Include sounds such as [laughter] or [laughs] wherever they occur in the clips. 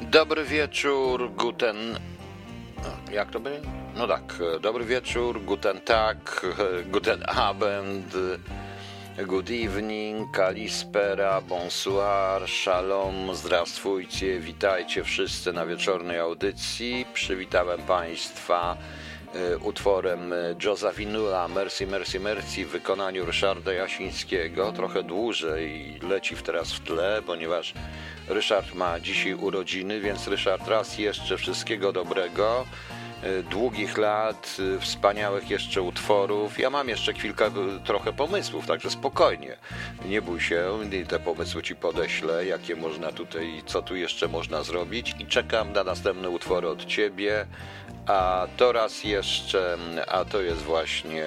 Dobry wieczór, guten. Jak to będzie? No tak, dobry wieczór, guten tag, [laughs] guten Abend, good evening, kalispera, bonsoir, shalom, zdrastwujcie, witajcie wszyscy na wieczornej audycji. Przywitałem Państwa utworem Josa Winula Mercy, Mercy, Mercy w wykonaniu Ryszarda Jasińskiego. Trochę dłużej leci teraz w tle, ponieważ Ryszard ma dzisiaj urodziny, więc Ryszard raz jeszcze wszystkiego dobrego, y, długich lat, y, wspaniałych jeszcze utworów. Ja mam jeszcze kilka y, trochę pomysłów, także spokojnie. Nie bój się, te pomysły ci podeślę, jakie można tutaj, co tu jeszcze można zrobić i czekam na następne utwory od ciebie. A to raz jeszcze, a to jest właśnie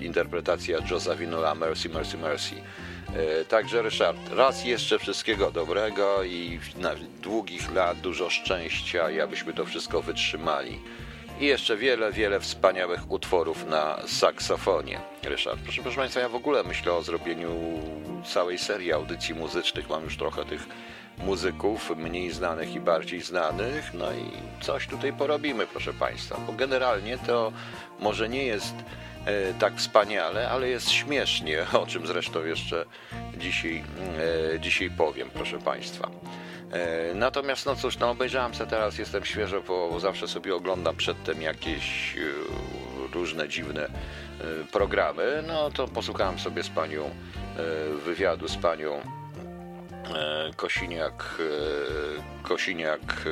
interpretacja Winula Mercy, Mercy, Mercy. E, także Ryszard, raz jeszcze wszystkiego dobrego i na długich lat dużo szczęścia i abyśmy to wszystko wytrzymali. I jeszcze wiele, wiele wspaniałych utworów na saksofonie. Ryszard, proszę, proszę Państwa, ja w ogóle myślę o zrobieniu całej serii audycji muzycznych. Mam już trochę tych muzyków, mniej znanych i bardziej znanych. No i coś tutaj porobimy, proszę Państwa, bo generalnie to może nie jest E, tak wspaniale, ale jest śmiesznie, [laughs] o czym zresztą jeszcze dzisiaj, e, dzisiaj powiem, proszę Państwa. E, natomiast, no cóż, no obejrzałem sobie teraz, jestem świeżo, bo zawsze sobie oglądam przedtem jakieś różne dziwne programy, no to posłuchałem sobie z panią wywiadu z panią Kosiniak, Kosiniak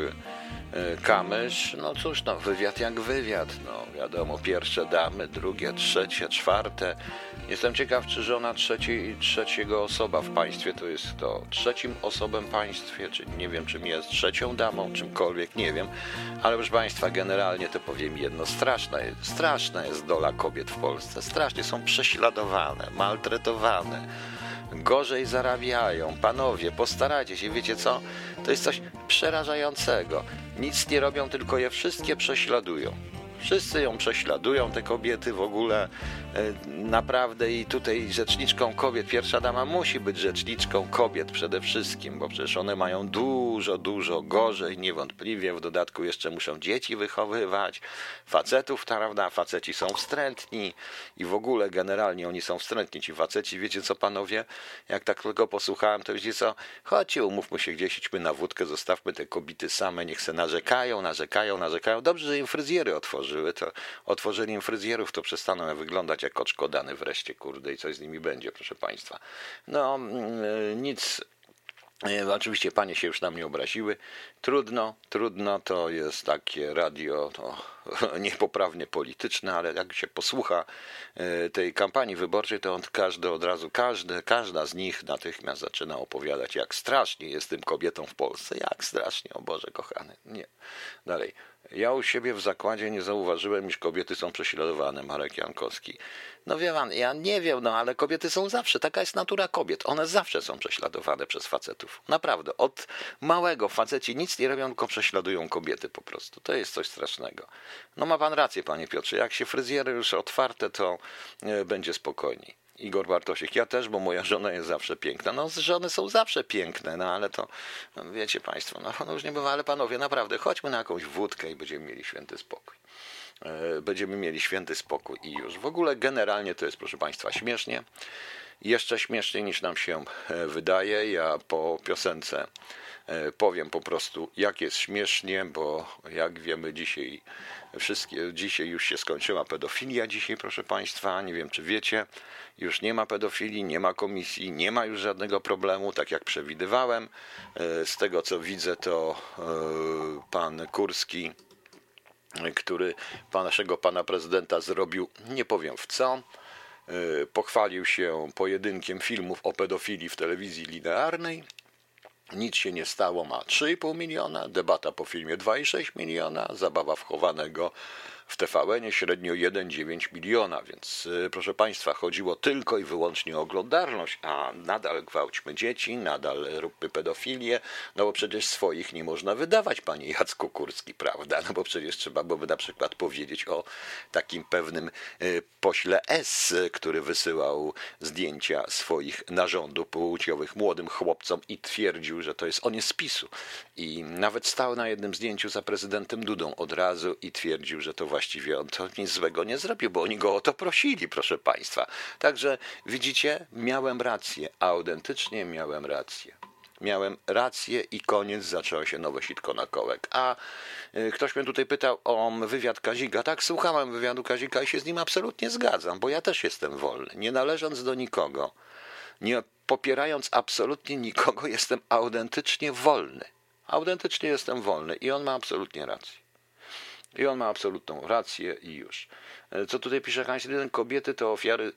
E, Kamysz, no cóż, no wywiad jak wywiad, no wiadomo, pierwsze damy, drugie, trzecie, czwarte. Jestem ciekaw, czy żona trzeciej, trzeciego osoba w państwie to jest to trzecim osobem państwie, czy nie wiem, czym jest trzecią damą, czymkolwiek, nie wiem, ale proszę Państwa, generalnie to powiem jedno, straszna straszna jest dola kobiet w Polsce, strasznie są prześladowane, maltretowane gorzej zarabiają. Panowie, postarajcie się, wiecie co? To jest coś przerażającego. Nic nie robią, tylko je wszystkie prześladują. Wszyscy ją prześladują, te kobiety w ogóle naprawdę i tutaj rzeczniczką kobiet, pierwsza dama musi być rzeczniczką kobiet przede wszystkim, bo przecież one mają dużo, dużo gorzej, niewątpliwie, w dodatku jeszcze muszą dzieci wychowywać, facetów, prawda, faceci są wstrętni i w ogóle generalnie oni są wstrętni, ci faceci, wiecie co panowie, jak tak tylko posłuchałem, to wiecie co, chodźcie, umówmy się gdzieś, idźmy na wódkę, zostawmy te kobiety same, niech se narzekają, narzekają, narzekają, dobrze, że im fryzjery otworzy otworzyły, to otworzeniem fryzjerów to przestaną wyglądać jak oczkodany wreszcie, kurde, i coś z nimi będzie, proszę Państwa. No, mm, nic e, Oczywiście panie się już na mnie obraziły. Trudno, trudno, to jest takie radio, to [laughs] niepoprawnie polityczne, ale jak się posłucha e, tej kampanii wyborczej, to on każdy od razu, każdy, każda z nich natychmiast zaczyna opowiadać, jak strasznie jest tym kobietom w Polsce, jak strasznie, o Boże kochany. Nie. Dalej. Ja u siebie w zakładzie nie zauważyłem, iż kobiety są prześladowane, Marek Jankowski. No wie pan, ja nie wiem, no ale kobiety są zawsze, taka jest natura kobiet. One zawsze są prześladowane przez facetów. Naprawdę, od małego faceci nic nie robią, tylko prześladują kobiety po prostu. To jest coś strasznego. No ma pan rację, panie Piotrze, jak się fryzjery już otwarte, to e, będzie spokojniej. Igor Bartosik. Ja też, bo moja żona jest zawsze piękna. No, żony są zawsze piękne, no ale to no, wiecie Państwo, no, no już nie bywa, ale panowie, naprawdę, chodźmy na jakąś wódkę i będziemy mieli święty spokój. E, będziemy mieli święty spokój i już. W ogóle generalnie to jest, proszę Państwa, śmiesznie. Jeszcze śmieszniej niż nam się e, wydaje. Ja po piosence e, powiem po prostu, jak jest śmiesznie, bo jak wiemy dzisiaj wszystkie, dzisiaj już się skończyła pedofilia dzisiaj, proszę Państwa, nie wiem czy wiecie, już nie ma pedofilii, nie ma komisji, nie ma już żadnego problemu, tak jak przewidywałem. Z tego co widzę, to pan Kurski, który naszego pana prezydenta zrobił, nie powiem w co, e, pochwalił się pojedynkiem filmów o pedofilii w telewizji linearnej. Nic się nie stało, ma 3,5 miliona, debata po filmie 2,6 miliona, zabawa wchowanego w TVN średnio 1,9 miliona, więc y, proszę Państwa, chodziło tylko i wyłącznie o oglądalność, a nadal gwałćmy dzieci, nadal róbmy pedofilię, no bo przecież swoich nie można wydawać, panie Jacku Kurski, prawda? No bo przecież trzeba byłoby na przykład powiedzieć o takim pewnym y, pośle S, który wysyłał zdjęcia swoich narządów płciowych młodym chłopcom i twierdził, że to jest on jest. I nawet stał na jednym zdjęciu za prezydentem Dudą od razu i twierdził, że to właściwie on to nic złego nie zrobił, bo oni go o to prosili, proszę Państwa. Także widzicie, miałem rację, autentycznie miałem rację. Miałem rację i koniec, zaczęło się nowe sitko na kołek. A y, ktoś mnie tutaj pytał o wywiad Kazika. Tak, słuchałem wywiadu Kazika i się z nim absolutnie zgadzam, bo ja też jestem wolny, nie należąc do nikogo, nie popierając absolutnie nikogo, jestem autentycznie wolny. Autentycznie jestem wolny i on ma absolutnie rację. I on ma absolutną rację i już. E, co tutaj pisze Hans Jeden? Kobiety to ofiary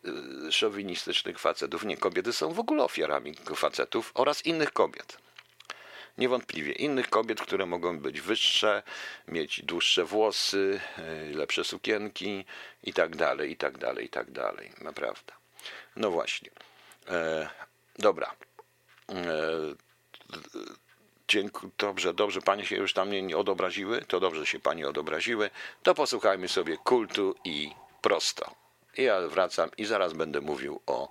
e, szowinistycznych facetów. Nie, kobiety są w ogóle ofiarami facetów oraz innych kobiet. Niewątpliwie innych kobiet, które mogą być wyższe, mieć dłuższe włosy, e, lepsze sukienki i tak dalej, i tak dalej, i tak dalej. Naprawdę. No właśnie. E, dobra. E, Dziękuję. Dobrze, dobrze, panie się już tam nie odobraziły, to dobrze się panie odobraziły. To posłuchajmy sobie kultu i prosto. Ja wracam i zaraz będę mówił o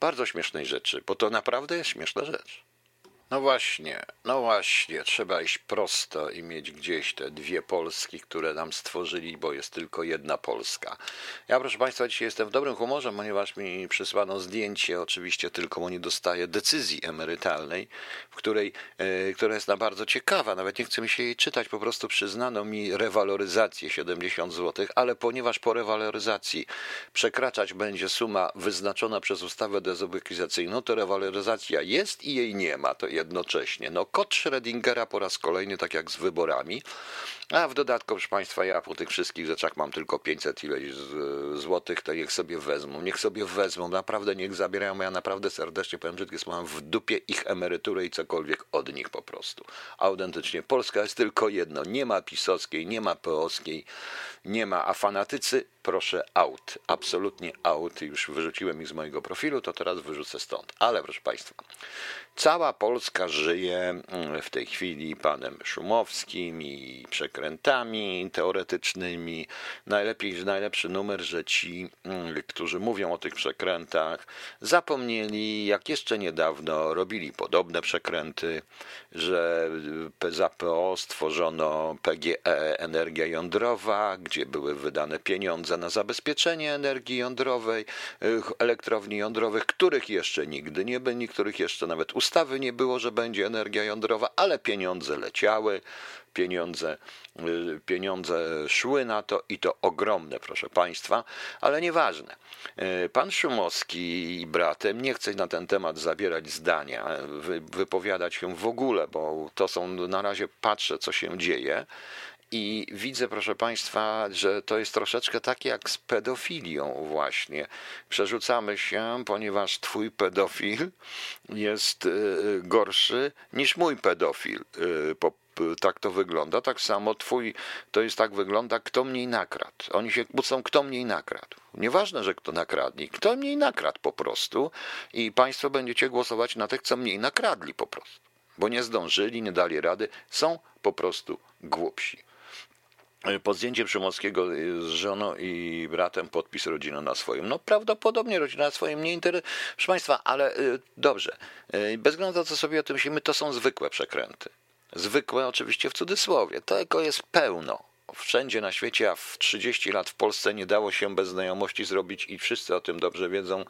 bardzo śmiesznej rzeczy, bo to naprawdę jest śmieszna rzecz. No właśnie, no właśnie, trzeba iść prosto i mieć gdzieś te dwie Polski, które nam stworzyli, bo jest tylko jedna Polska. Ja, proszę Państwa, dzisiaj jestem w dobrym humorze, ponieważ mi przysłano zdjęcie, oczywiście tylko nie dostaję decyzji emerytalnej, w której, yy, która jest na bardzo ciekawa, nawet nie chcę mi się jej czytać, po prostu przyznano mi rewaloryzację 70 zł, ale ponieważ po rewaloryzacji przekraczać będzie suma wyznaczona przez ustawę dezobekizacyjną, to rewaloryzacja jest i jej nie ma. To jednocześnie. No, kot Schrödingera po raz kolejny, tak jak z wyborami. A w dodatku, proszę Państwa, ja po tych wszystkich rzeczach mam tylko 500 ileś złotych, to niech sobie wezmą. Niech sobie wezmą, naprawdę niech zabierają. Ja naprawdę serdecznie powiem brzydkie, mam w dupie ich emeryturę i cokolwiek od nich po prostu. Autentycznie. Polska jest tylko jedno. Nie ma pisowskiej, nie ma peowskiej, nie ma, a fanatycy proszę out. Absolutnie out. Już wyrzuciłem ich z mojego profilu, to teraz wyrzucę stąd. Ale proszę Państwa, cała Polska żyje mm, w tej chwili panem Szumowskim i przekrętami teoretycznymi. Najlepiej, najlepszy numer, że ci, mm, którzy mówią o tych przekrętach, zapomnieli, jak jeszcze niedawno robili podobne przekręty, że za PO stworzono PGE Energia Jądrowa, gdzie były wydane pieniądze na zabezpieczenie energii jądrowej, elektrowni jądrowych, których jeszcze nigdy nie było, niektórych jeszcze nawet ustawy nie było, że będzie energia jądrowa, ale pieniądze leciały pieniądze, y, pieniądze szły na to i to ogromne, proszę Państwa, ale nieważne. Y, pan Szumowski i bratem, nie chcę na ten temat zabierać zdania, wypowiadać się w ogóle, bo to są na razie patrzę, co się dzieje. I widzę, proszę Państwa, że to jest troszeczkę takie jak z pedofilią, właśnie. Przerzucamy się, ponieważ Twój pedofil jest y, gorszy niż mój pedofil. Po tak to wygląda. Tak samo twój, to jest tak wygląda, kto mniej nakradł. Oni się kłócą, kto mniej nakradł. Nieważne, że kto nakradli, kto mniej nakradł po prostu i państwo będziecie głosować na tych, co mniej nakradli po prostu. Bo nie zdążyli, nie dali rady, są po prostu głupsi. Pod zdjęciem Przymowskiego z żoną i bratem podpis rodzina na swoim. No prawdopodobnie rodzina na swoim nie interesuje. Proszę Państwa, ale y, dobrze. Bez względu na to, co sobie o tym myślimy, to są zwykłe przekręty. Zwykłe oczywiście w cudzysłowie. Tego jest pełno. Wszędzie na świecie, a w 30 lat w Polsce nie dało się bez znajomości zrobić i wszyscy o tym dobrze wiedzą e,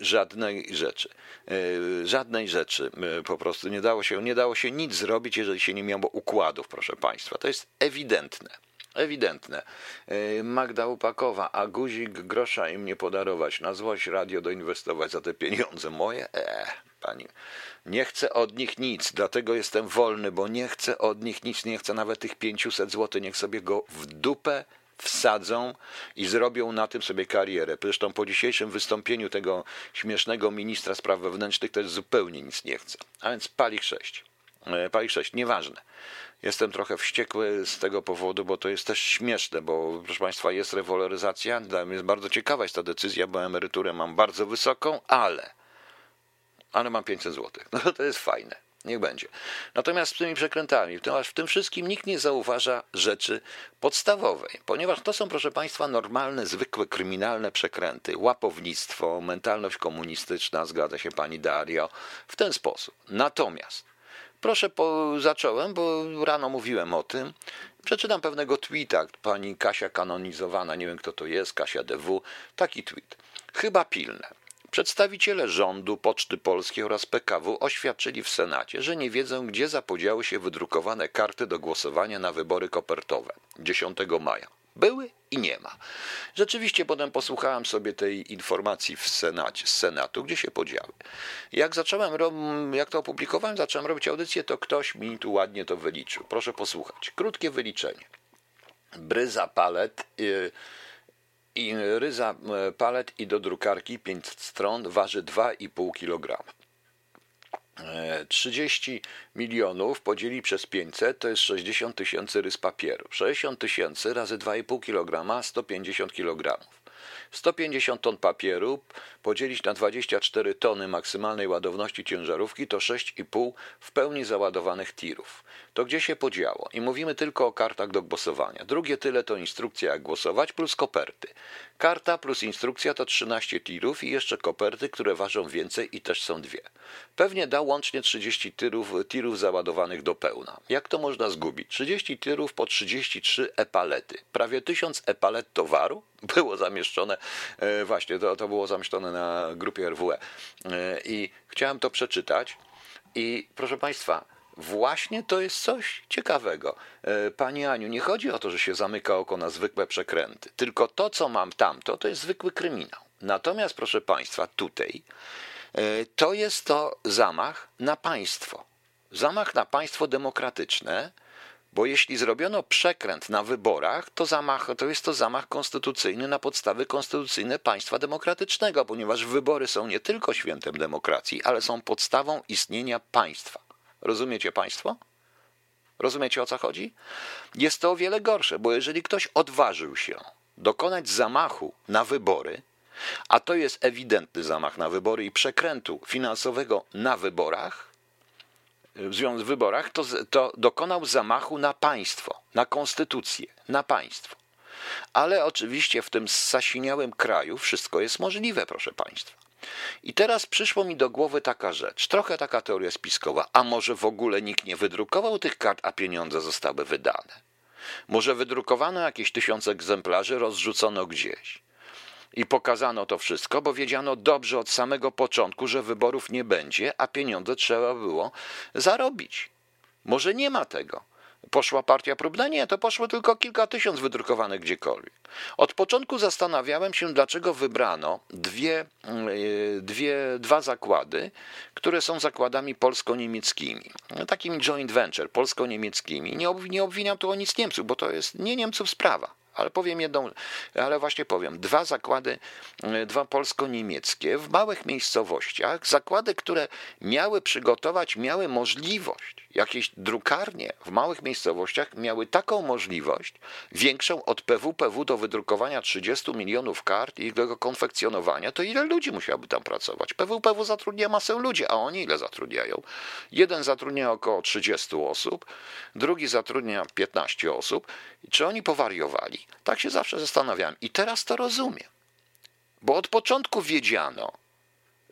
żadnej rzeczy. E, żadnej rzeczy e, po prostu nie dało się, nie dało się nic zrobić, jeżeli się nie miało układów, proszę Państwa. To jest ewidentne. Ewidentne. E, Magda Upakowa, a guzik grosza im nie podarować. Na złość radio doinwestować za te pieniądze moje? Eee, pani. Nie chcę od nich nic, dlatego jestem wolny, bo nie chcę od nich nic, nie chcę nawet tych 500 zł, niech sobie go w dupę wsadzą i zrobią na tym sobie karierę. Zresztą po dzisiejszym wystąpieniu tego śmiesznego ministra spraw wewnętrznych też zupełnie nic nie chce. A więc pali 6 pali 6, nieważne. Jestem trochę wściekły z tego powodu, bo to jest też śmieszne, bo proszę Państwa, jest rewaloryzacja. Dla mnie jest bardzo ciekawa jest ta decyzja, bo emeryturę mam bardzo wysoką, ale, ale mam 500 zł. No to jest fajne. Niech będzie. Natomiast z tymi przekrętami, ponieważ w tym wszystkim nikt nie zauważa rzeczy podstawowej, ponieważ to są, proszę Państwa, normalne, zwykłe, kryminalne przekręty, łapownictwo, mentalność komunistyczna, zgadza się Pani Dario, w ten sposób. Natomiast Proszę, po, zacząłem, bo rano mówiłem o tym. Przeczytam pewnego tweeta, pani Kasia kanonizowana, nie wiem kto to jest, Kasia DW, taki tweet. Chyba pilne. Przedstawiciele rządu, Poczty Polskiej oraz PKW oświadczyli w Senacie, że nie wiedzą, gdzie zapodziały się wydrukowane karty do głosowania na wybory kopertowe 10 maja. Były i nie ma. Rzeczywiście potem posłuchałem sobie tej informacji w Senacie, z Senatu, gdzie się podziały. Jak zacząłem, jak to opublikowałem, zacząłem robić audycję, to ktoś mi tu ładnie to wyliczył. Proszę posłuchać. Krótkie wyliczenie. Bryza palet y, i ryza y, palet i do drukarki 5 stron waży 2,5 kg. 30 milionów podzieli przez 500 to jest 60 tysięcy rys papieru. 60 tysięcy razy 2,5 kg 150 kg. 150 ton papieru podzielić na 24 tony maksymalnej ładowności ciężarówki to 6,5 w pełni załadowanych tirów. To gdzie się podziało? I mówimy tylko o kartach do głosowania. Drugie tyle to instrukcja jak głosować plus koperty. Karta plus instrukcja to 13 tirów i jeszcze koperty, które ważą więcej i też są dwie. Pewnie da łącznie 30 tirów, tirów załadowanych do pełna. Jak to można zgubić? 30 tirów po 33 epalety. Prawie 1000 epalet towaru [laughs] było zamieszczone, e, właśnie to, to było zamieszczone na grupie RWE. E, I chciałem to przeczytać. I proszę Państwa, Właśnie to jest coś ciekawego. E, Pani Aniu, nie chodzi o to, że się zamyka oko na zwykłe przekręty, tylko to, co mam tamto, to jest zwykły kryminał. Natomiast, proszę Państwa, tutaj to jest to zamach na państwo. Zamach na państwo demokratyczne, bo jeśli zrobiono przekręt na wyborach, to, zamach, to jest to zamach konstytucyjny na podstawy konstytucyjne państwa demokratycznego, ponieważ wybory są nie tylko świętem demokracji, ale są podstawą istnienia państwa. Rozumiecie Państwo? Rozumiecie o co chodzi? Jest to o wiele gorsze, bo jeżeli ktoś odważył się dokonać zamachu na wybory, a to jest ewidentny zamach na wybory i przekrętu finansowego na wyborach, w wyborach, to, to dokonał zamachu na państwo, na konstytucję, na państwo. Ale oczywiście w tym zasiniałym kraju wszystko jest możliwe, proszę państwa. I teraz przyszło mi do głowy taka rzecz, trochę taka teoria spiskowa, a może w ogóle nikt nie wydrukował tych kart, a pieniądze zostały wydane. Może wydrukowano jakieś tysiące egzemplarzy, rozrzucono gdzieś i pokazano to wszystko, bo wiedziano dobrze od samego początku, że wyborów nie będzie, a pieniądze trzeba było zarobić. Może nie ma tego. Poszła partia próbna? Nie, to poszło tylko kilka tysiąc wydrukowanych gdziekolwiek. Od początku zastanawiałem się, dlaczego wybrano dwie, yy, dwie, dwa zakłady, które są zakładami polsko-niemieckimi. Takimi joint venture, polsko-niemieckimi. Nie, nie obwiniam tu o nic Niemców, bo to jest nie Niemców sprawa. Ale powiem jedną, ale właśnie powiem, dwa zakłady, e, dwa polsko-niemieckie w małych miejscowościach, zakłady, które miały przygotować, miały możliwość, jakieś drukarnie w małych miejscowościach miały taką możliwość, większą od PWPW do wydrukowania 30 milionów kart i do konfekcjonowania, to ile ludzi musiałoby tam pracować? PWPW zatrudnia masę ludzi, a oni ile zatrudniają? Jeden zatrudnia około 30 osób, drugi zatrudnia 15 osób. Czy oni powariowali? Tak się zawsze zastanawiałem. I teraz to rozumiem. Bo od początku wiedziano,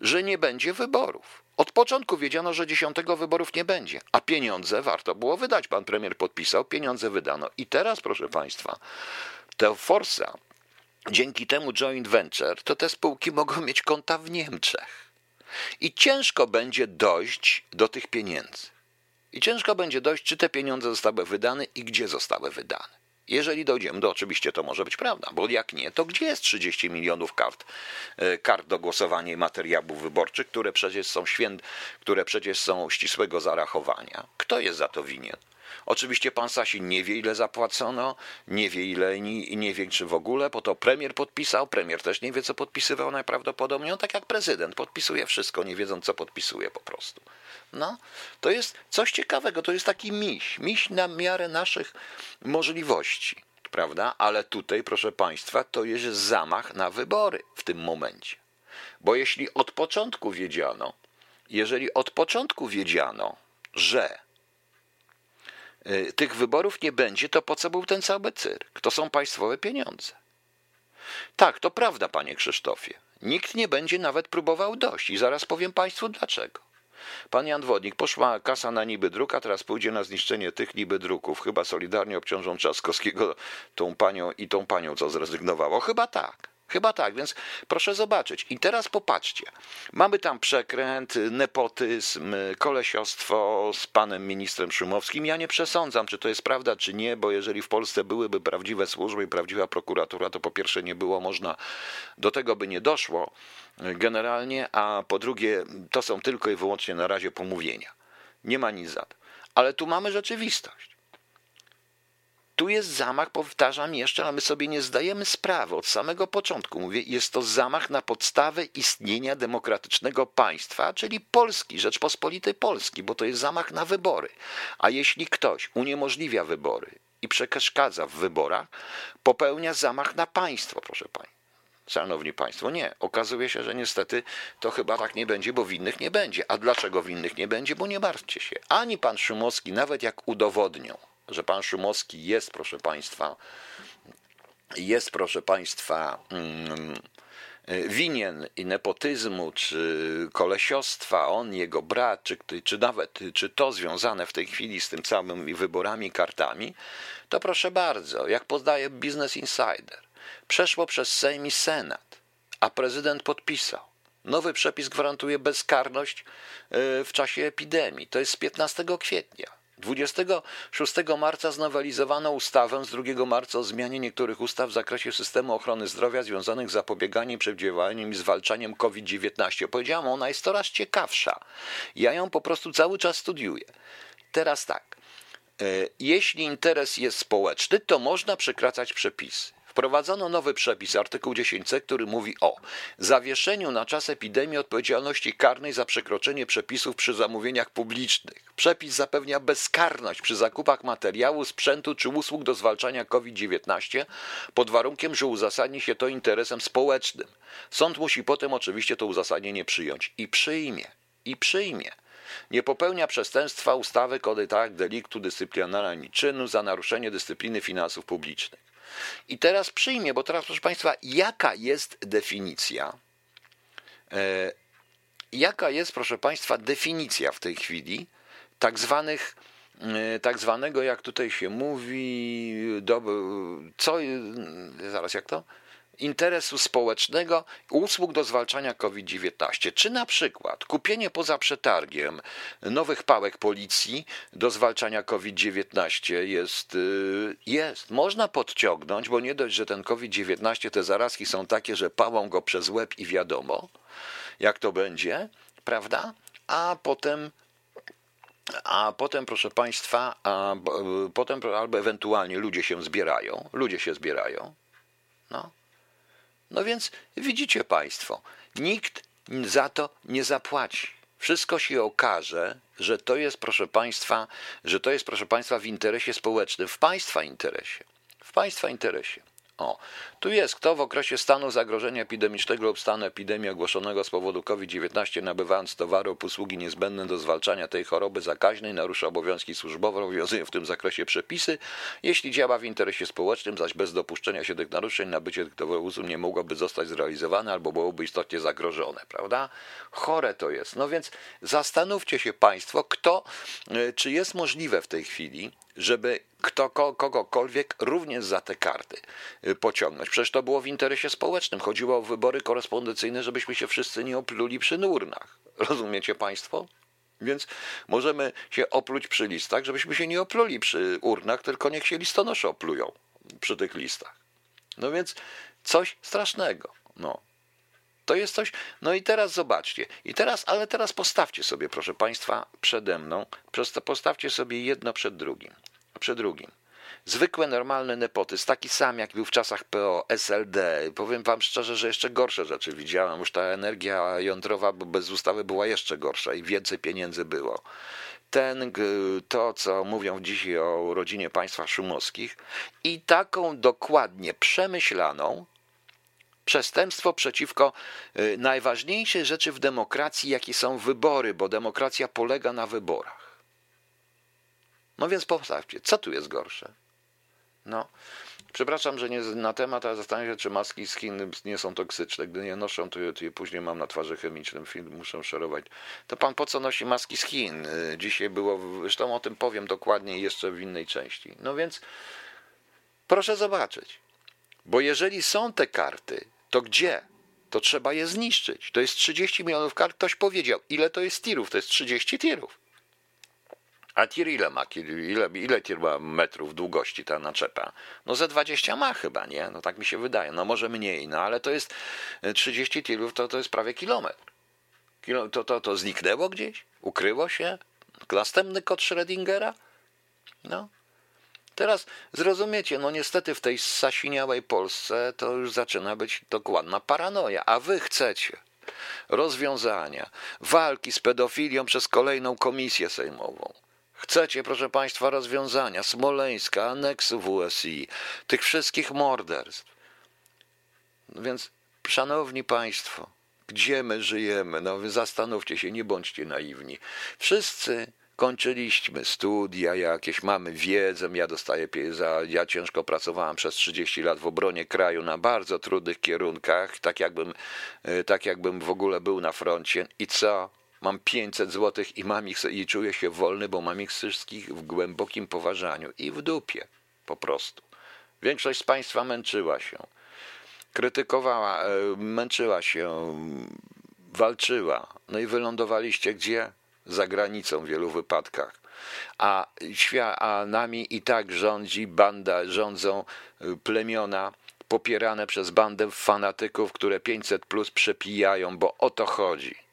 że nie będzie wyborów. Od początku wiedziano, że dziesiątego wyborów nie będzie, a pieniądze warto było wydać. Pan premier podpisał, pieniądze wydano. I teraz, proszę Państwa, te Forsa, dzięki temu joint venture, to te spółki mogą mieć konta w Niemczech. I ciężko będzie dojść do tych pieniędzy. I ciężko będzie dojść, czy te pieniądze zostały wydane i gdzie zostały wydane. Jeżeli dojdziemy do, oczywiście to może być prawda, bo jak nie, to gdzie jest 30 milionów kart, e, kart do głosowania i materiałów wyborczych, które przecież są święt, które przecież są ścisłego zarachowania? Kto jest za to winien? Oczywiście pan Sasin nie wie, ile zapłacono, nie wie, ile nie wie, czy w ogóle, bo to premier podpisał. Premier też nie wie, co podpisywał najprawdopodobniej. On tak jak prezydent podpisuje wszystko, nie wiedząc, co podpisuje po prostu. No, to jest coś ciekawego, to jest taki miś, miś na miarę naszych możliwości, prawda? Ale tutaj, proszę państwa, to jest zamach na wybory w tym momencie. Bo jeśli od początku wiedziano, jeżeli od początku wiedziano, że tych wyborów nie będzie, to po co był ten cały cyrk? To są państwowe pieniądze. Tak, to prawda, panie Krzysztofie. Nikt nie będzie nawet próbował dojść i zaraz powiem państwu dlaczego. Pan Jan Wodnik, poszła kasa na niby druk, a teraz pójdzie na zniszczenie tych niby druków. Chyba solidarnie obciążą Trzaskowskiego tą panią i tą panią, co zrezygnowało. Chyba tak. Chyba tak, więc proszę zobaczyć. I teraz popatrzcie. Mamy tam przekręt, nepotyzm, kolesiostwo z panem ministrem Szumowskim. Ja nie przesądzam, czy to jest prawda, czy nie, bo jeżeli w Polsce byłyby prawdziwe służby i prawdziwa prokuratura, to po pierwsze nie było można, do tego by nie doszło generalnie, a po drugie to są tylko i wyłącznie na razie pomówienia. Nie ma nic za to. Ale tu mamy rzeczywistość. Tu jest zamach, powtarzam jeszcze, ale my sobie nie zdajemy sprawy od samego początku. Mówię, jest to zamach na podstawę istnienia demokratycznego państwa, czyli Polski, Rzeczpospolitej Polski, bo to jest zamach na wybory. A jeśli ktoś uniemożliwia wybory i przeszkadza w wyborach, popełnia zamach na państwo, proszę Państwa. Szanowni Państwo, nie. Okazuje się, że niestety to chyba tak nie będzie, bo winnych nie będzie. A dlaczego winnych nie będzie? Bo nie martwcie się. Ani pan Szumowski, nawet jak udowodnią, że pan Szumowski jest, proszę Państwa, jest, proszę Państwa, mm, winien i nepotyzmu, czy kolesiostwa, on, jego brat, czy, czy nawet, czy to związane w tej chwili z tym samymi wyborami, kartami, to proszę bardzo, jak podaje Business Insider, przeszło przez Sejm i Senat, a prezydent podpisał. Nowy przepis gwarantuje bezkarność e, w czasie epidemii. To jest z 15 kwietnia. 26 marca znowelizowano ustawę z 2 marca o zmianie niektórych ustaw w zakresie systemu ochrony zdrowia związanych z zapobieganiem, przeciwdziałaniem i zwalczaniem COVID-19. Powiedziałam, ona jest coraz ciekawsza. Ja ją po prostu cały czas studiuję. Teraz tak. E, jeśli interes jest społeczny, to można przekraczać przepisy. Wprowadzono nowy przepis, artykuł 10c, który mówi o zawieszeniu na czas epidemii odpowiedzialności karnej za przekroczenie przepisów przy zamówieniach publicznych. Przepis zapewnia bezkarność przy zakupach materiału, sprzętu czy usług do zwalczania COVID-19 pod warunkiem, że uzasadni się to interesem społecznym. Sąd musi potem oczywiście to uzasadnienie przyjąć i przyjmie. I przyjmie nie popełnia przestępstwa ustawy kodeks deliktu dyscyplinarnego czynu za naruszenie dyscypliny finansów publicznych. I teraz przyjmie, bo teraz, proszę Państwa, jaka jest definicja? E, jaka jest, proszę Państwa, definicja w tej chwili tak zwanych e, tak zwanego, jak tutaj się mówi, do, co, zaraz jak to? Interesu społecznego usług do zwalczania COVID-19. Czy na przykład kupienie poza przetargiem nowych pałek policji do zwalczania COVID-19 jest, y, jest, można podciągnąć, bo nie dość, że ten COVID-19, te zarazki są takie, że pałą go przez łeb i wiadomo, jak to będzie, prawda? A potem a potem, proszę Państwa, a, potem albo ewentualnie ludzie się zbierają, ludzie się zbierają, no, no więc widzicie Państwo, nikt za to nie zapłaci. Wszystko się okaże, że to jest, proszę Państwa, że to jest, proszę Państwa, w interesie społecznym, w Państwa interesie. W Państwa interesie. O, tu jest, kto w okresie stanu zagrożenia epidemicznego lub stanu epidemii ogłoszonego z powodu COVID-19 nabywając towaru lub usługi niezbędne do zwalczania tej choroby zakaźnej narusza obowiązki służbowe, obowiązują w tym zakresie przepisy, jeśli działa w interesie społecznym, zaś bez dopuszczenia się tych naruszeń nabycie tych towarów usług nie mogłoby zostać zrealizowane albo byłoby istotnie zagrożone, prawda? Chore to jest. No więc zastanówcie się Państwo, kto, y, czy jest możliwe w tej chwili, żeby kto, kogokolwiek również za te karty y, pociągnąć. Przecież to było w interesie społecznym. Chodziło o wybory korespondencyjne, żebyśmy się wszyscy nie opluli przy urnach. [laughs] Rozumiecie Państwo? Więc możemy się opluć przy listach, żebyśmy się nie opluli przy urnach, tylko niech się listonosze oplują przy tych listach. No więc coś strasznego. No. To jest coś. No i teraz zobaczcie. I teraz, ale teraz postawcie sobie, proszę Państwa, przede mną, postawcie sobie jedno przed drugim. przy drugim. Zwykły, normalny nepotyzm, taki sam jak był w czasach PO, SLD. Powiem wam szczerze, że jeszcze gorsze rzeczy widziałem. Już ta energia jądrowa bez ustawy była jeszcze gorsza i więcej pieniędzy było. Ten, to, co mówią dzisiaj o rodzinie państwa szumowskich i taką dokładnie przemyślaną, przestępstwo przeciwko y, najważniejszej rzeczy w demokracji, jakie są wybory, bo demokracja polega na wyborach. No więc postawcie, co tu jest gorsze? No, przepraszam, że nie na temat, ale zastanawiam się, czy maski z Chin nie są toksyczne. Gdy nie noszą, to je, to je później mam na twarzy chemicznym, film muszę szerować. To pan po co nosi maski z Chin? Y, dzisiaj było, zresztą o tym powiem dokładniej jeszcze w innej części. No więc proszę zobaczyć. Bo jeżeli są te karty, to gdzie? To trzeba je zniszczyć. To jest 30 milionów kart. Ktoś powiedział, ile to jest tirów? To jest 30 tirów. A tir ile ma? Ile, ile tir ma metrów długości ta naczepa? No ze 20 ma chyba, nie? No tak mi się wydaje. No może mniej, no ale to jest 30 tirów, to, to jest prawie kilometr. Kilo, to, to, to zniknęło gdzieś? Ukryło się? Następny kod Schrödingera? No, Teraz zrozumiecie, no niestety w tej sasiniałej Polsce to już zaczyna być dokładna paranoja, a wy chcecie rozwiązania, walki z pedofilią przez kolejną komisję sejmową. Chcecie, proszę Państwa, rozwiązania Smoleńska, aneksu WSI, tych wszystkich morderstw. Więc, szanowni Państwo, gdzie my żyjemy? No, zastanówcie się, nie bądźcie naiwni. Wszyscy kończyliśmy studia jakieś, mamy wiedzę, ja dostaję za, ja ciężko pracowałem przez 30 lat w obronie kraju na bardzo trudnych kierunkach, tak jakbym, e, tak jakbym w ogóle był na froncie i co? Mam 500 zł i mam ich i czuję się wolny, bo mam ich wszystkich w głębokim poważaniu i w dupie po prostu. Większość z Państwa męczyła się, krytykowała, e, męczyła się, walczyła. No i wylądowaliście gdzie? Za granicą w wielu wypadkach. A, a nami i tak rządzi banda, rządzą y, plemiona popierane przez bandę fanatyków, które 500 plus przepijają, bo o to chodzi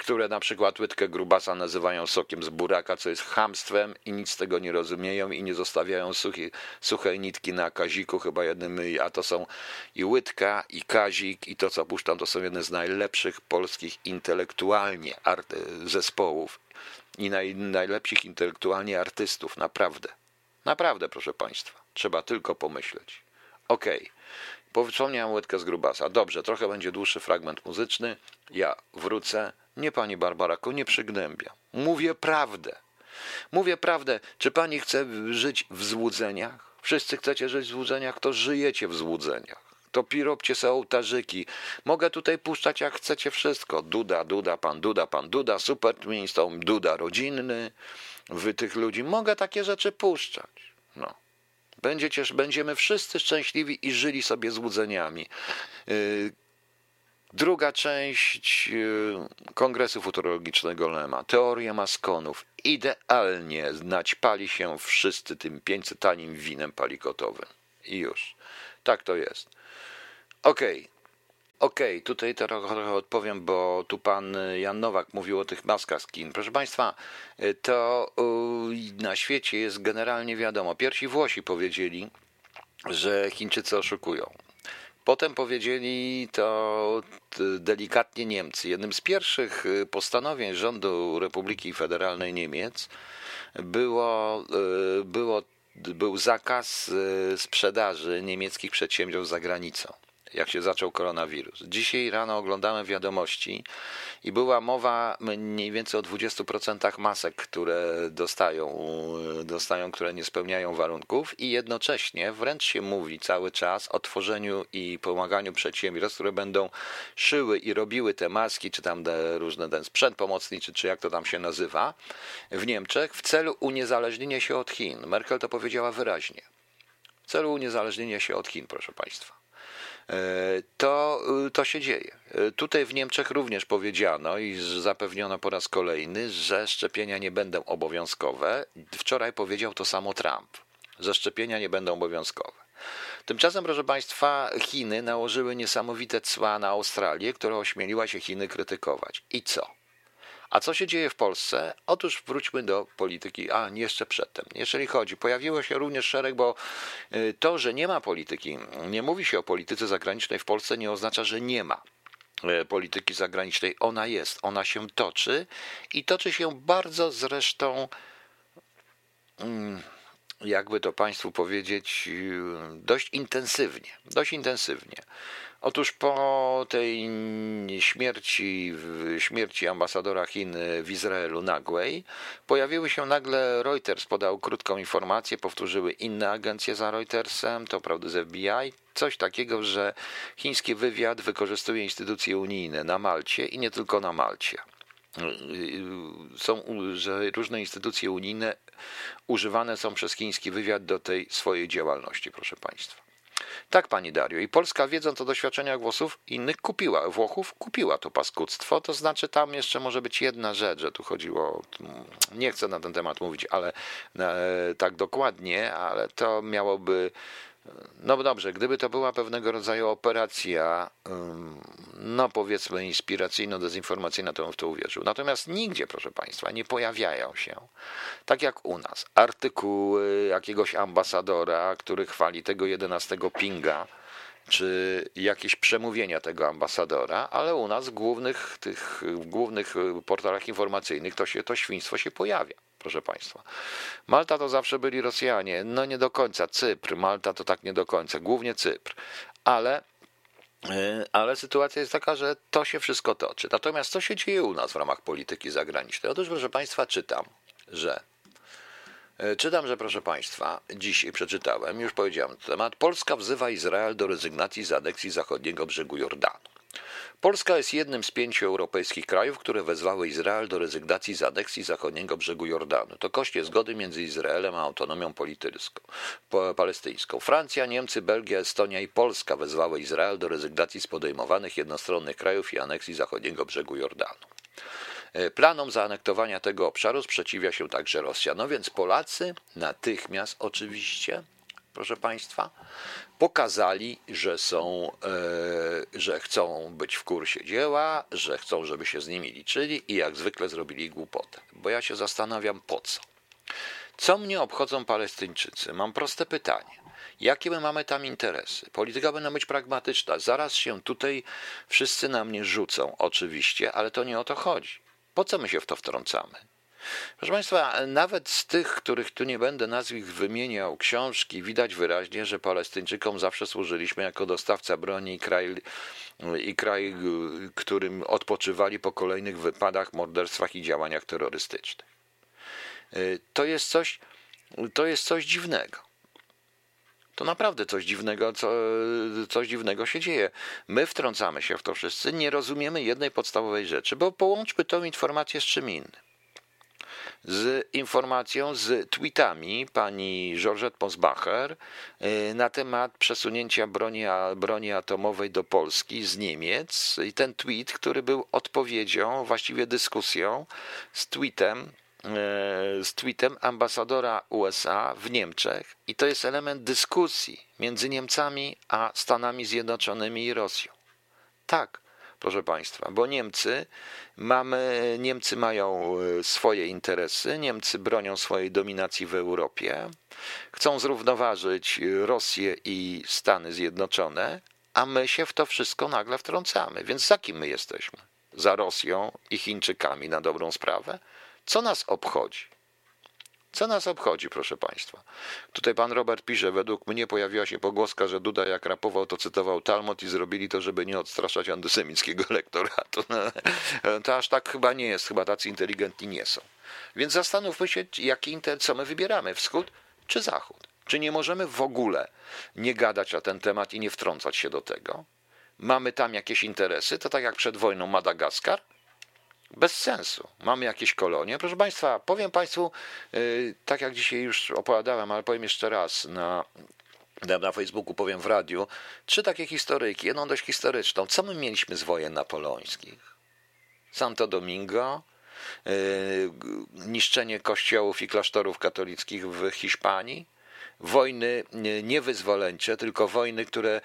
które na przykład łydkę grubasa nazywają sokiem z buraka, co jest hamstwem i nic z tego nie rozumieją i nie zostawiają suchi, suchej nitki na kaziku, chyba jednym, a to są i łydka, i kazik, i to co puszczam, to są jedne z najlepszych polskich intelektualnie zespołów i naj, najlepszych intelektualnie artystów, naprawdę. Naprawdę, proszę Państwa, trzeba tylko pomyśleć. Okej. Okay. Powstrzymałem łydkę z grubasa. Dobrze, trochę będzie dłuższy fragment muzyczny. Ja wrócę. Nie, pani Barbaraku, nie przygnębia. Mówię prawdę. Mówię prawdę. Czy pani chce żyć w złudzeniach? Wszyscy chcecie żyć w złudzeniach, to żyjecie w złudzeniach. To piropcie se ołtarzyki. Mogę tutaj puszczać jak chcecie wszystko. Duda, Duda, pan Duda, pan Duda, Super to Duda rodzinny. Wy tych ludzi. Mogę takie rzeczy puszczać. No. Będziecie, będziemy wszyscy szczęśliwi i żyli sobie złudzeniami. Yy, druga część yy, Kongresu Futurologicznego Lema, teoria maskonów. Idealnie naćpali się wszyscy tym 500 tanim winem palikotowym. I już. Tak to jest. Okej. Okay. Okej, okay, tutaj trochę odpowiem, bo tu pan Jan Nowak mówił o tych maskach skin. Proszę państwa, to na świecie jest generalnie wiadomo. Pierwsi Włosi powiedzieli, że Chińczycy oszukują. Potem powiedzieli to delikatnie Niemcy. Jednym z pierwszych postanowień rządu Republiki Federalnej Niemiec było, było, był zakaz sprzedaży niemieckich przedsiębiorstw za granicą jak się zaczął koronawirus. Dzisiaj rano oglądałem wiadomości i była mowa mniej więcej o 20% masek, które dostają, dostają, które nie spełniają warunków i jednocześnie wręcz się mówi cały czas o tworzeniu i pomaganiu przedsiębiorstw, które będą szyły i robiły te maski, czy tam różne ten sprzęt pomocniczy, czy jak to tam się nazywa, w Niemczech w celu uniezależnienia się od Chin. Merkel to powiedziała wyraźnie. W celu uniezależnienia się od Chin, proszę Państwa. E, to, y, to się dzieje. E, tutaj w Niemczech również powiedziano i zapewniono po raz kolejny, że szczepienia nie będą obowiązkowe. Wczoraj powiedział to samo Trump, że szczepienia nie będą obowiązkowe. Tymczasem, proszę Państwa, Chiny nałożyły niesamowite cła na Australię, która ośmieliła się Chiny krytykować. I co? A co się dzieje w Polsce? Otóż wróćmy do polityki. A, jeszcze przedtem. Jeżeli chodzi, pojawiło się również szereg, bo y, to, że nie ma polityki, nie mówi się o polityce zagranicznej w Polsce, nie oznacza, że nie ma y, polityki zagranicznej. Ona jest, ona się toczy i toczy się bardzo zresztą. Mm, jakby to Państwu powiedzieć, y, dość intensywnie. Dość intensywnie. Otóż po tej śmierci, śmierci ambasadora Chin w Izraelu nagłej, pojawiły się nagle Reuters, podał krótką informację, powtórzyły inne agencje za Reutersem, to prawda z FBI, coś takiego, że chiński wywiad wykorzystuje instytucje unijne na Malcie i nie tylko na Malcie są, że różne instytucje unijne używane są przez chiński wywiad do tej swojej działalności, proszę Państwa. Tak, pani Dario. I Polska, wiedząc o doświadczeniach Włosów innych, kupiła, Włochów kupiła to paskudztwo. To znaczy, tam jeszcze może być jedna rzecz, że tu chodziło, nie chcę na ten temat mówić, ale e, tak dokładnie, ale to miałoby no dobrze, gdyby to była pewnego rodzaju operacja, no powiedzmy inspiracyjno-dezinformacyjna, to bym w to uwierzył. Natomiast nigdzie, proszę Państwa, nie pojawiają się, tak jak u nas, artykuły jakiegoś ambasadora, który chwali tego 11 pinga, czy jakieś przemówienia tego ambasadora, ale u nas w głównych, tych, w głównych portalach informacyjnych to, się, to świństwo się pojawia proszę Państwa. Malta to zawsze byli Rosjanie, no nie do końca. Cypr, Malta to tak nie do końca, głównie Cypr. Ale e, ale sytuacja jest taka, że to się wszystko toczy. Natomiast co się dzieje u nas w ramach polityki zagranicznej? Otóż, proszę Państwa, czytam, że e, Czytam, że proszę Państwa, dzisiaj przeczytałem, już powiedziałem temat. Polska wzywa Izrael do rezygnacji z aneksji zachodniego brzegu Jordanu. Polska jest jednym z pięciu europejskich krajów, które wezwały Izrael do rezygnacji z aneksji zachodniego brzegu Jordanu. To koszcie zgody między Izraelem a autonomią palestyńską. Francja, Niemcy, Belgia, Estonia i Polska wezwały Izrael do rezygnacji z podejmowanych jednostronnych krajów i aneksji zachodniego brzegu Jordanu. E, planom zaanektowania tego obszaru sprzeciwia się także Rosja. No więc Polacy natychmiast oczywiście proszę Państwa, pokazali, że są, e, że chcą być w kursie dzieła, że chcą, żeby się z nimi liczyli i jak zwykle zrobili głupotę. Bo ja się zastanawiam po co. Co mnie obchodzą Palestyńczycy? Mam proste pytanie. Jakie my mamy tam interesy? Polityka powinna być pragmatyczna. Zaraz się tutaj wszyscy na mnie rzucą, oczywiście, ale to nie o to chodzi. Po co my się w to wtrącamy? Proszę Państwa, nawet z tych, których tu nie będę nazwisk wymieniał, książki, widać wyraźnie, że Palestyńczykom zawsze służyliśmy jako dostawca broni i kraj, i kraj, którym odpoczywali po kolejnych wypadach, morderstwach i działaniach terrorystycznych. To jest coś, to jest coś dziwnego. To naprawdę coś dziwnego, co, coś dziwnego się dzieje. My wtrącamy się w to wszyscy, nie rozumiemy jednej podstawowej rzeczy, bo połączmy tą informację z czym innym z informacją, z tweetami pani Georgette Mosbacher y, na temat przesunięcia broni, broni atomowej do Polski z Niemiec. I ten tweet, który był odpowiedzią, właściwie dyskusją z tweetem y, z tweetem ambasadora USA w Niemczech i to jest element dyskusji między Niemcami a Stanami Zjednoczonymi i Rosją. Tak, proszę Państwa, bo Niemcy mamy, Niemcy mają e, swoje interesy, Niemcy bronią swojej dominacji w Europie, chcą zrównoważyć Rosję i Stany Zjednoczone, a my się w to wszystko nagle wtrącamy. Więc za kim my jesteśmy? Za Rosją i Chińczykami na dobrą sprawę? Co nas obchodzi? Co nas obchodzi, proszę Państwa? Tutaj pan Robert pisze, według mnie pojawiła się pogłoska, że Duda jak rapował, to cytował Talmud i zrobili to, żeby nie odstraszać antysemickiego [laughs] elektoratu. To aż tak chyba nie jest, chyba tacy inteligentni nie są. Więc zastanówmy się, jaki co my wybieramy, wschód czy zachód. Czy nie możemy w ogóle nie gadać na ten temat i nie wtrącać się do tego? Mamy tam jakieś interesy, to tak jak przed wojną Madagaskar, bez sensu. Mamy jakieś kolonie. Proszę Państwa, powiem Państwu, yy, tak jak dzisiaj już opowiadałem, ale powiem jeszcze raz na, na Facebooku, powiem w radiu, trzy takie historyjki. Jedną dość historyczną. Co my mieliśmy z wojen napoleońskich? Santo Domingo, yy, niszczenie kościołów i klasztorów katolickich w Hiszpanii, wojny niewyzwoleńcze, tylko wojny, które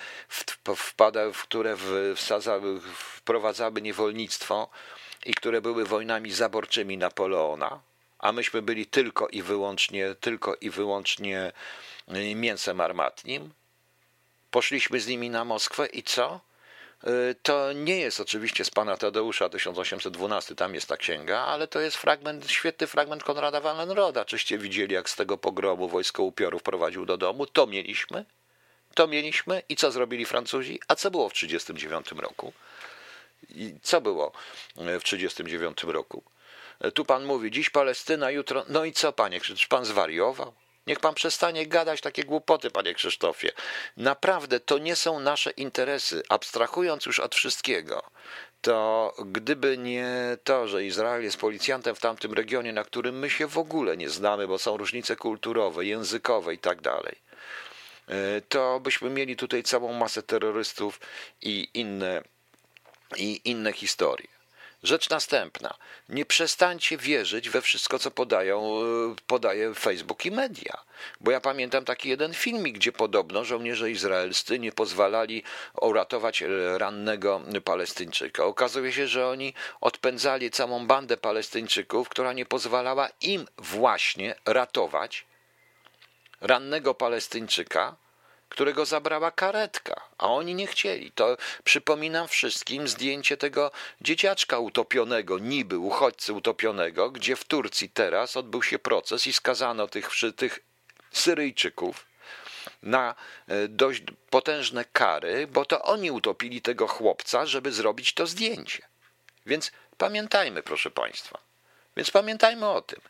wpada, w które wsadzały, wprowadzały niewolnictwo i które były wojnami zaborczymi Napoleona, a myśmy byli tylko i wyłącznie, tylko i wyłącznie y, mięsem armatnim. Poszliśmy z nimi na Moskwę i co? Y, to nie jest oczywiście z pana Tadeusza 1812, tam jest ta księga, ale to jest fragment, świetny fragment Konrada Wallenroda. Czyście widzieli, jak z tego pogromu wojsko upiorów prowadził do domu? To mieliśmy. To mieliśmy. I co zrobili Francuzi? A co było w 1939 roku? I co było y, w 1939 roku? Y, tu pan mówi, dziś Palestyna, jutro. No i co, panie? Czy pan zwariował? Niech pan przestanie gadać takie głupoty, panie Krzysztofie. Naprawdę to nie są nasze interesy. Abstrahując już od wszystkiego, to gdyby nie to, że Izrael jest policjantem w tamtym regionie, na którym my się w ogóle nie znamy, bo są różnice kulturowe, językowe i tak dalej, e, to byśmy mieli tutaj całą masę terrorystów i inne, i inne historie. Rzecz następna. Nie przestańcie wierzyć we wszystko, co podają, e, podaje Facebook i media. Bo ja pamiętam taki jeden filmik, gdzie podobno żołnierze izraelscy nie pozwalali uratować rannego Palestyńczyka. Okazuje się, że oni odpędzali całą bandę Palestyńczyków, która nie pozwalała im właśnie ratować rannego Palestyńczyka, którego zabrała karetka, a oni nie chcieli. To przypominam wszystkim zdjęcie tego dzieciaczka utopionego, niby uchodźcy utopionego, gdzie w Turcji teraz odbył się proces i skazano tych, tych Syryjczyków na e, dość potężne kary, bo to oni utopili tego chłopca, żeby zrobić to zdjęcie. Więc pamiętajmy, proszę Państwa. Więc pamiętajmy o tym.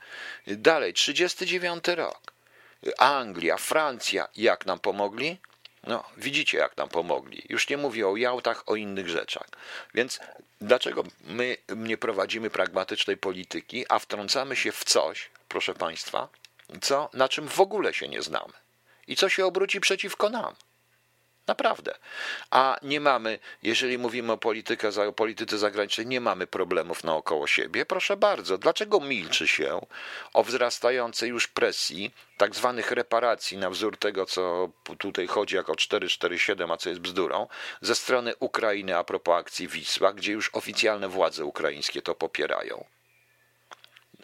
Dalej, 39 rok. Anglia, Francja, jak nam pomogli? No, widzicie, jak nam pomogli. Już nie mówię o Jałtach, o innych rzeczach. Więc dlaczego my nie prowadzimy pragmatycznej polityki, a wtrącamy się w coś, proszę Państwa, co, na czym w ogóle się nie znamy i co się obróci przeciwko nam? Naprawdę. A nie mamy, jeżeli mówimy o, polityce, o polityce zagranicznej, nie mamy problemów naokoło siebie. Proszę bardzo, dlaczego milczy się o wzrastającej już presji, tak zwanych reparacji na wzór tego, co tutaj chodzi jako 447, a co jest bzdurą, ze strony Ukrainy a propos akcji Wisła, gdzie już oficjalne władze ukraińskie to popierają?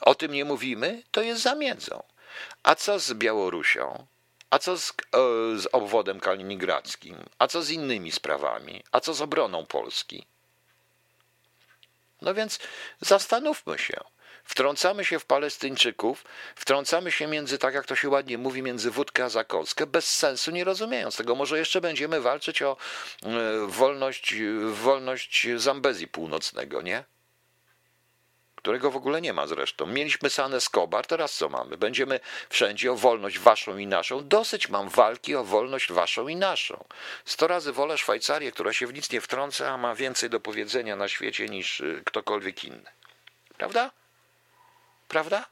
O tym nie mówimy, to jest zamiedzą. A co z Białorusią? A co z, e, z obwodem kaliningradzkim? A co z innymi sprawami? A co z obroną Polski? No więc zastanówmy się. Wtrącamy się w Palestyńczyków, wtrącamy się między, tak jak to się ładnie mówi, między wódkę a zakąskę, bez sensu, nie rozumiejąc tego. Może jeszcze będziemy walczyć o e, wolność, wolność Zambezji Północnego, nie? Którego w ogóle nie ma zresztą. Mieliśmy San Escobar, teraz co mamy? Będziemy wszędzie o wolność waszą i naszą. Dosyć mam walki o wolność waszą i naszą. Sto razy wolę Szwajcarię, która się w nic nie wtrąca, a ma więcej do powiedzenia na świecie niż y, ktokolwiek inny. Prawda? Prawda?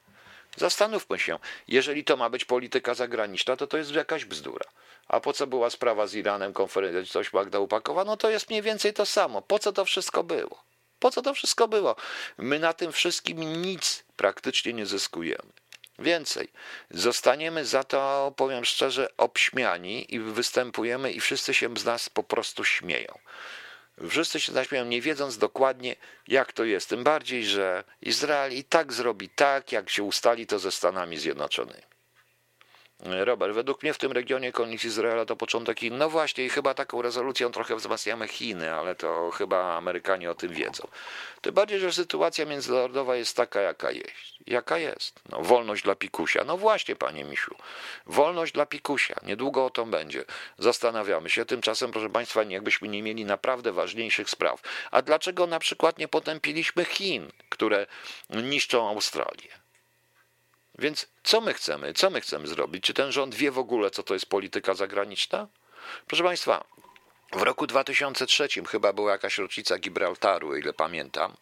Zastanówmy się, jeżeli to ma być polityka zagraniczna, to to jest jakaś bzdura. A po co była sprawa z Iranem, konferencja, coś Magda upakowa? No to jest mniej więcej to samo. Po co to wszystko było? Po co to wszystko było? My na tym wszystkim nic praktycznie nie zyskujemy. Więcej, zostaniemy za to, powiem szczerze, obśmiani i występujemy i wszyscy się z nas po prostu śmieją. Wszyscy się zaśmieją, nie wiedząc dokładnie, jak to jest. Tym bardziej, że Izrael i tak zrobi tak, jak się ustali to ze Stanami Zjednoczonymi. Robert, według mnie w tym regionie koniec Izraela to początek Chin. No właśnie, i chyba taką rezolucją trochę wzmacniamy Chiny, ale to chyba Amerykanie o tym wiedzą. Tym bardziej, że sytuacja międzynarodowa jest taka, jaka jest. Jaka jest? No, wolność dla pikusia. No właśnie, panie Misiu. Wolność dla pikusia. Niedługo o to będzie. Zastanawiamy się. Tymczasem, proszę państwa, jakbyśmy nie mieli naprawdę ważniejszych spraw. A dlaczego na przykład nie potępiliśmy Chin, które niszczą Australię? Więc co my chcemy? Co my chcemy zrobić? Czy ten rząd wie w ogóle, co to jest polityka zagraniczna? Proszę Państwa, w roku 2003 chyba była jakaś rocznica Gibraltaru, ile pamiętam.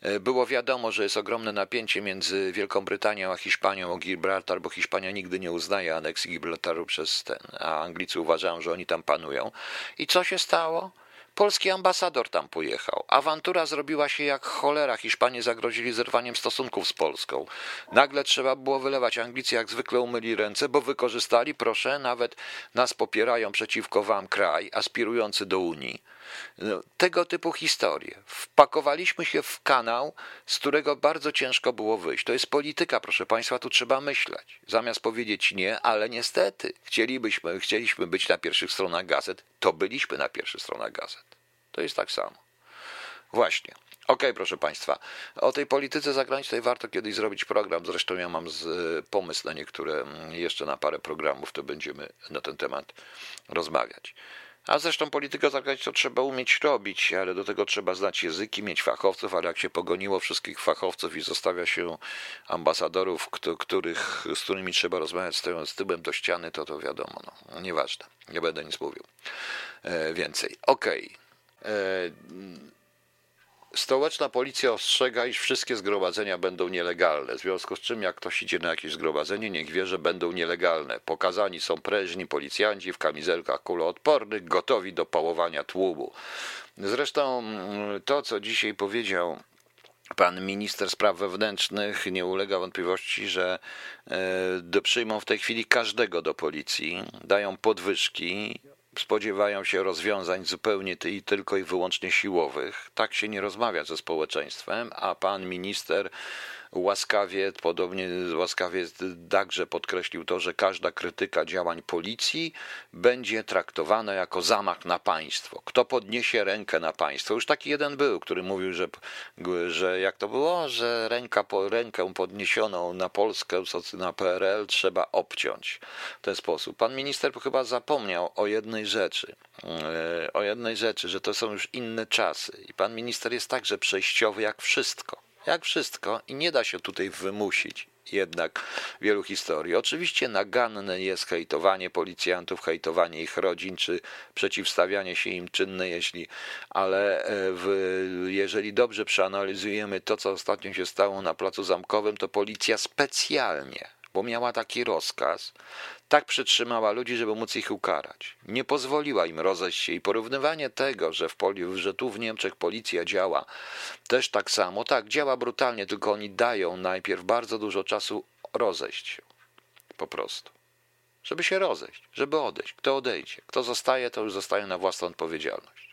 E, było wiadomo, że jest ogromne napięcie między Wielką Brytanią a Hiszpanią o Gibraltar, bo Hiszpania nigdy nie uznaje aneksji Gibraltaru przez ten, a Anglicy uważają, że oni tam panują. I co się stało? Polski ambasador tam pojechał. Awantura zrobiła się jak cholera. Hiszpanie zagrozili zerwaniem stosunków z Polską. Nagle trzeba było wylewać. Anglicy jak zwykle umyli ręce, bo wykorzystali, proszę, nawet nas popierają przeciwko wam kraj aspirujący do Unii. Tego typu historie. Wpakowaliśmy się w kanał, z którego bardzo ciężko było wyjść. To jest polityka, proszę Państwa, tu trzeba myśleć. Zamiast powiedzieć nie, ale niestety, chcielibyśmy, chcieliśmy być na pierwszych stronach gazet, to byliśmy na pierwszych stronach gazet. To jest tak samo. Właśnie. Okej, okay, proszę Państwa. O tej polityce zagranicznej warto kiedyś zrobić program. Zresztą ja mam z, pomysł na niektóre, mm, jeszcze na parę programów, to będziemy na ten temat rozmawiać. A zresztą politykę zagraniczną trzeba umieć robić, ale do tego trzeba znać języki, mieć fachowców, ale jak się pogoniło wszystkich fachowców i zostawia się ambasadorów, których, z którymi trzeba rozmawiać, stoją z tyłem do ściany, to to wiadomo, no, nieważne, nie będę nic mówił e, więcej. Okej. Okay. Stołeczna policja ostrzega, iż wszystkie zgromadzenia będą nielegalne. W związku z czym, jak ktoś idzie na jakieś zgromadzenie, niech wie, że będą nielegalne. Pokazani są prężni policjanci w kamizelkach kuloodpornych, gotowi do pałowania tłumu. Zresztą mm, to, co dzisiaj powiedział Pan minister spraw wewnętrznych nie ulega wątpliwości, że e, przyjmą w tej chwili każdego do policji, dają podwyżki, spodziewają się rozwiązań zupełnie i tylko i wyłącznie siłowych. Tak się nie rozmawia ze społeczeństwem, a pan minister łaskawie, podobnie łaskawie także podkreślił to, że każda krytyka działań policji będzie traktowana jako zamach na państwo. Kto podniesie rękę na państwo? Już taki jeden był, który mówił, że, że jak to było, że ręka po rękę podniesioną na Polskę, na PRL trzeba obciąć w ten sposób. Pan minister chyba zapomniał o jednej rzeczy, e, o jednej rzeczy, że to są już inne czasy i pan minister jest także przejściowy jak wszystko jak wszystko i nie da się tutaj wymusić jednak wielu historii. Oczywiście naganne jest hejtowanie policjantów, hejtowanie ich rodzin, czy przeciwstawianie się im czynne, jeśli, ale e, w, jeżeli dobrze przeanalizujemy to, co ostatnio się stało na Placu Zamkowym, to policja specjalnie bo miała taki rozkaz, tak przytrzymała ludzi, żeby móc ich ukarać. Nie pozwoliła im rozejść się i porównywanie tego, że, w Poli- że tu w Niemczech policja działa też tak samo, tak, działa brutalnie, tylko oni dają najpierw bardzo dużo czasu rozejść się. Po prostu. Żeby się rozejść, żeby odejść. Kto odejdzie, kto zostaje, to już zostaje na własną odpowiedzialność.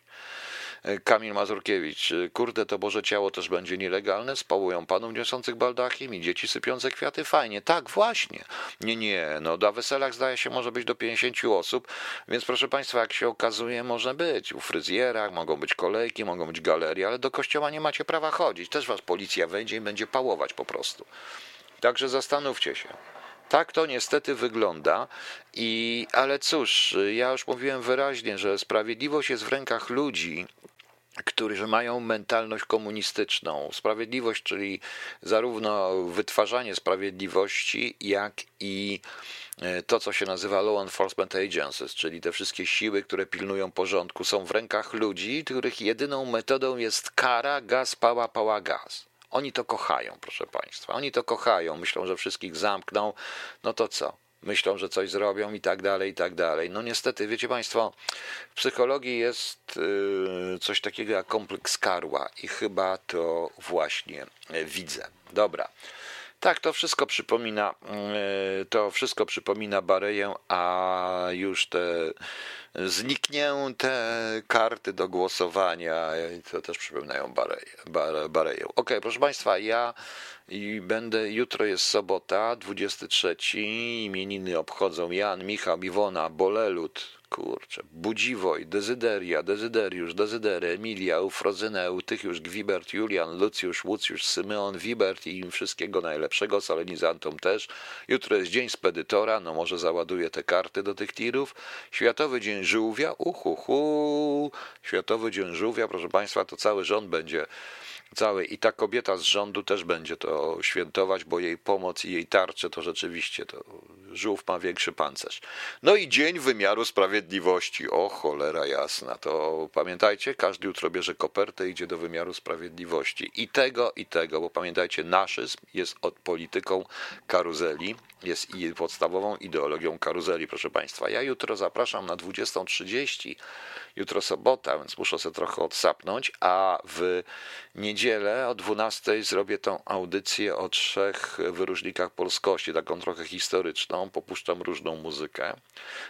Kamil Mazurkiewicz. Kurde, to Boże Ciało też będzie nielegalne? Spałują panów niosących baldachim i dzieci sypiące kwiaty? Fajnie. Tak, właśnie. Nie, nie. No, na weselach zdaje się może być do 50 osób, więc proszę Państwa, jak się okazuje, może być. U fryzjerach mogą być kolejki, mogą być galerie, ale do kościoła nie macie prawa chodzić. Też Was policja wejdzie i będzie pałować po prostu. Także zastanówcie się. Tak to niestety wygląda, i, ale cóż, ja już mówiłem wyraźnie, że sprawiedliwość jest w rękach ludzi, którzy mają mentalność komunistyczną. Sprawiedliwość, czyli zarówno wytwarzanie sprawiedliwości, jak i e, to, co się nazywa Law Enforcement Agencies, czyli te wszystkie siły, które pilnują porządku, są w rękach ludzi, których jedyną metodą jest kara, gaz, pała, pała, gaz. Oni to kochają, proszę Państwa. Oni to kochają. Myślą, że wszystkich zamkną. No to co? Myślą, że coś zrobią i tak dalej, i tak dalej. No niestety, wiecie Państwo, w psychologii jest y, coś takiego jak kompleks karła i chyba to właśnie y, widzę. Dobra. Tak, to wszystko przypomina, y, to wszystko przypomina Bareję, a już te zniknięte karty do głosowania, to też przypominają Bareję. Bareję. Ok, proszę Państwa, ja i będę, jutro jest sobota, 23, imieniny obchodzą Jan, Michał, Iwona, Bolelut, kurczę, Budziwoj, Dezyderia, Dezyderiusz, Dezydery, Emilia, Eufrozynę, Tychiusz, Gwibert, Julian, Lucjusz, Łucjusz, Symeon, Wibert i im wszystkiego najlepszego, solenizantom też. Jutro jest Dzień Spedytora, no może załaduję te karty do tych tirów. Światowy Dzień Żółwia, uhuhu, Światowy Dzień Żółwia, proszę Państwa, to cały rząd będzie całej. I ta kobieta z rządu też będzie to świętować, bo jej pomoc i jej tarcze to rzeczywiście to żółw ma większy pancerz. No i Dzień Wymiaru Sprawiedliwości. O cholera jasna. To pamiętajcie, każdy jutro bierze kopertę idzie do wymiaru sprawiedliwości. I tego, i tego, bo pamiętajcie, naszyzm jest od polityką karuzeli, jest i podstawową ideologią karuzeli, proszę Państwa. Ja jutro zapraszam na 20.30, jutro sobota, więc muszę sobie trochę odsapnąć, a w niedzielę o 12.00 zrobię tą audycję o trzech wyróżnikach polskości, taką trochę historyczną, popuszczam różną muzykę.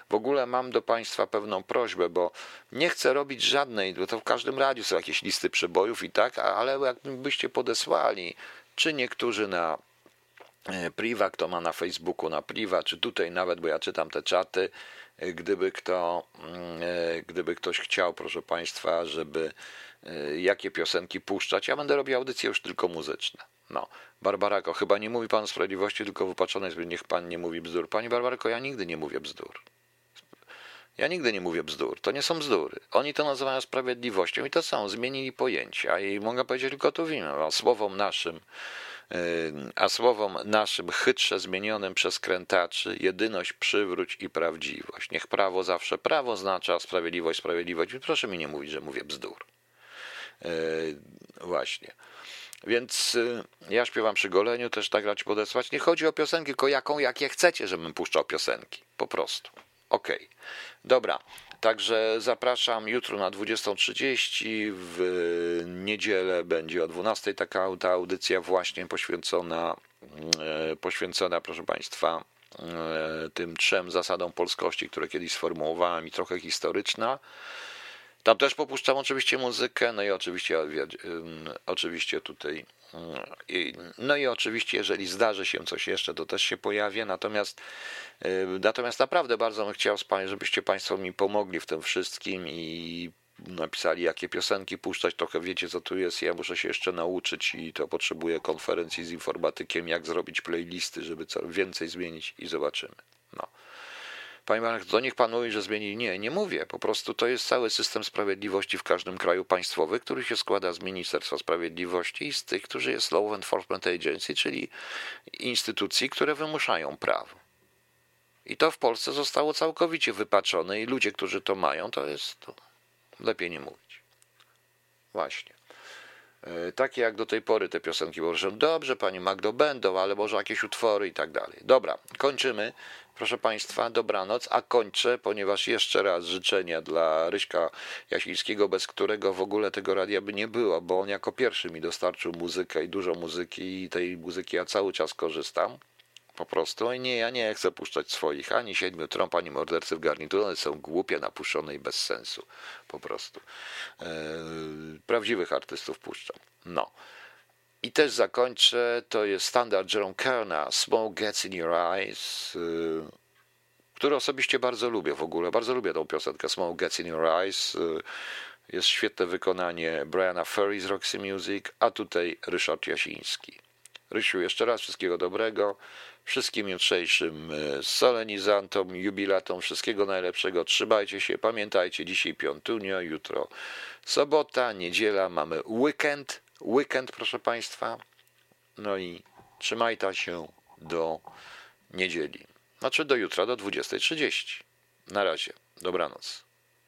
W ogóle mam do Państwa pewną prośbę, bo nie chcę robić żadnej, bo to w każdym radiu są jakieś listy przebojów i tak, ale jakbyście podesłali, czy niektórzy na E, priva, kto ma na Facebooku na priva, czy tutaj nawet, bo ja czytam te czaty, e, gdyby kto, mm, e, gdyby ktoś chciał, proszę Państwa, żeby jakie piosenki puszczać, ja będę robił audycje już tylko muzyczne. No, Barbarako, chyba nie mówi Pan Sprawiedliwości, tylko wypaczone jest, niech Pan nie mówi bzdur. Pani Barbarako, ja nigdy nie mówię bzdur. Ja nigdy nie mówię bzdur. To nie są bzdury. Oni to nazywają sprawiedliwością i to są, zmienili pojęcia i mogę powiedzieć tylko tu winę. Słowom naszym a słowom naszym chytrze zmienionym przez krętaczy jedyność przywróć i prawdziwość. Niech prawo zawsze prawo oznacza, sprawiedliwość sprawiedliwość. Proszę mi nie mówić, że mówię bzdur. E, właśnie. Więc y, ja śpiewam przy goleniu, też tak grać podesłać. Nie chodzi o piosenki, tylko jaką, jakie chcecie, żebym puszczał piosenki. Po prostu. Okej. Okay. Dobra. Także zapraszam jutro na 20.30. W niedzielę będzie o 12.00 taka ta audycja właśnie poświęcona, e, poświęcona, proszę Państwa, e, tym trzem zasadom polskości, które kiedyś sformułowałem i trochę historyczna. Tam też popuszczam oczywiście muzykę, no i oczywiście, oczywiście tutaj no i oczywiście, jeżeli zdarzy się coś jeszcze, to też się pojawię. Natomiast, natomiast naprawdę bardzo bym chciał, żebyście Państwo mi pomogli w tym wszystkim i napisali, jakie piosenki puszczać. Trochę wiecie, co tu jest. Ja muszę się jeszcze nauczyć i to potrzebuję konferencji z informatykiem, jak zrobić playlisty, żeby więcej zmienić i zobaczymy. No. Panie Marek, to niech pan mówi, że zmieni. Nie, nie mówię. Po prostu to jest cały system sprawiedliwości w każdym kraju państwowy, który się składa z Ministerstwa Sprawiedliwości i z tych, którzy jest Law Enforcement Agency, czyli instytucji, które wymuszają prawo. I to w Polsce zostało całkowicie wypaczone i ludzie, którzy to mają, to jest to lepiej nie mówić. Właśnie. E, takie jak do tej pory te piosenki, bo że dobrze, pani Magdo, będą, ale może jakieś utwory i tak dalej. Dobra, kończymy. Proszę Państwa, dobranoc, a kończę, ponieważ jeszcze raz życzenia dla Ryśka Jasińskiego, bez którego w ogóle tego radia by nie było, bo on jako pierwszy mi dostarczył muzykę i dużo muzyki i tej muzyki ja cały czas korzystam. Po prostu. I nie, ja nie chcę puszczać swoich, ani siedmiu trąb, ani mordercy w garniturze. One są głupie, napuszczone i bez sensu. Po prostu. Eee, prawdziwych artystów puszczam. No. I też zakończę, to jest standard Jerome Kerna, Smoke Gets in Your Eyes, yy, który osobiście bardzo lubię w ogóle. Bardzo lubię tą piosenkę Smoke Gets in Your Eyes. Yy, jest świetne wykonanie Briana Ferry z Roxy Music, a tutaj Ryszard Jasiński. Rysiu, jeszcze raz wszystkiego dobrego. Wszystkim jutrzejszym yy, solenizantom, jubilatom wszystkiego najlepszego. Trzymajcie się, pamiętajcie, dzisiaj piątunio, jutro sobota, niedziela, mamy weekend weekend, proszę Państwa. No i trzymajcie się do niedzieli. Znaczy do jutra, do 20.30. Na razie. Dobranoc.